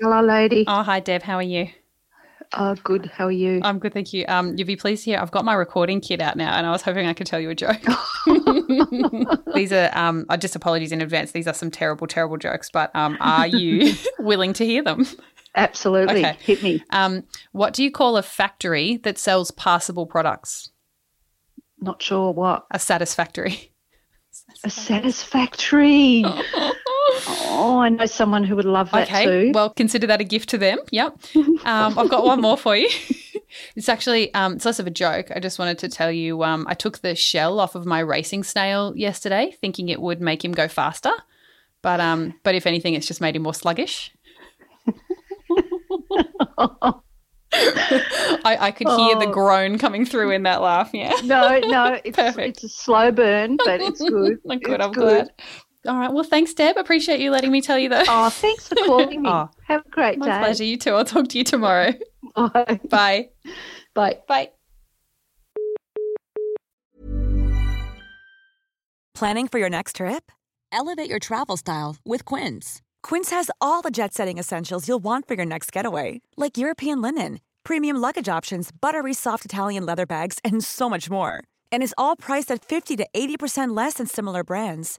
Hello, lady. Oh, hi, Deb. How are you? Oh, good. How are you? I'm good, thank you. Um, you'll be pleased to hear I've got my recording kit out now, and I was hoping I could tell you a joke. These are um, I just apologies in advance. These are some terrible, terrible jokes, but um, are you willing to hear them? Absolutely. Okay. Hit me. Um, what do you call a factory that sells passable products? Not sure what. A satisfactory. A satisfactory. oh, I know someone who would love that okay, too. well, consider that a gift to them. Yep. Um, I've got one more for you. it's actually um, it's less of a joke. I just wanted to tell you um, I took the shell off of my racing snail yesterday, thinking it would make him go faster. But um, but if anything, it's just made him more sluggish. I, I could hear the Oh. groan coming through in that laugh. Yeah. no, no, it's, Perfect. it's a slow burn, but it's good. I'm good. It's I'm glad. All right. Well, thanks, Deb. Appreciate you letting me tell you that. Oh, thanks for calling me. Oh, Have a great My day. pleasure. You too. I'll talk to you tomorrow. Bye. Bye. Bye. Bye. Planning for your next trip? Elevate your travel style with Quince. Quince has all the jet setting essentials you'll want for your next getaway, like European linen, premium luggage options, buttery soft Italian leather bags, and so much more. And is all priced at 50 to 80% less than similar brands.